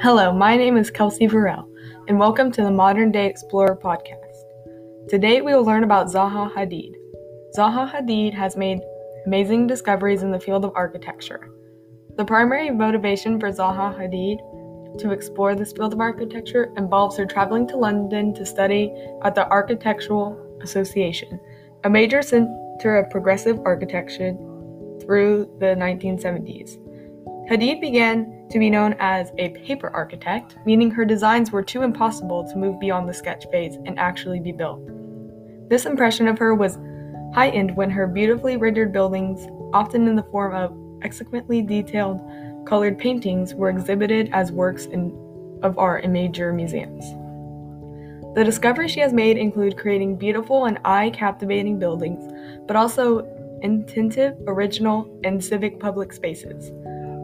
Hello, my name is Kelsey Varel, and welcome to the Modern Day Explorer podcast. Today we will learn about Zaha Hadid. Zaha Hadid has made amazing discoveries in the field of architecture. The primary motivation for Zaha Hadid to explore this field of architecture involves her traveling to London to study at the Architectural Association, a major center of progressive architecture through the 1970s. Hadid began to be known as a paper architect, meaning her designs were too impossible to move beyond the sketch phase and actually be built. This impression of her was heightened when her beautifully rendered buildings, often in the form of exquisitely detailed colored paintings, were exhibited as works in, of art in major museums. The discoveries she has made include creating beautiful and eye captivating buildings, but also intensive, original, and civic public spaces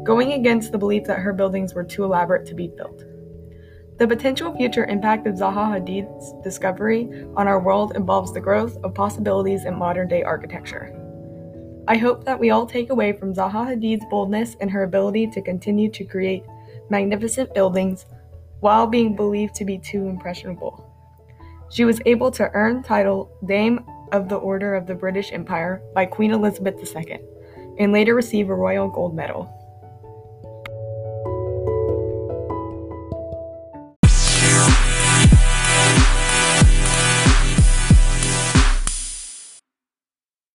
going against the belief that her buildings were too elaborate to be built. The potential future impact of Zaha Hadid's discovery on our world involves the growth of possibilities in modern day architecture. I hope that we all take away from Zaha Hadid's boldness and her ability to continue to create magnificent buildings while being believed to be too impressionable. She was able to earn title Dame of the Order of the British Empire by Queen Elizabeth II and later receive a royal gold medal.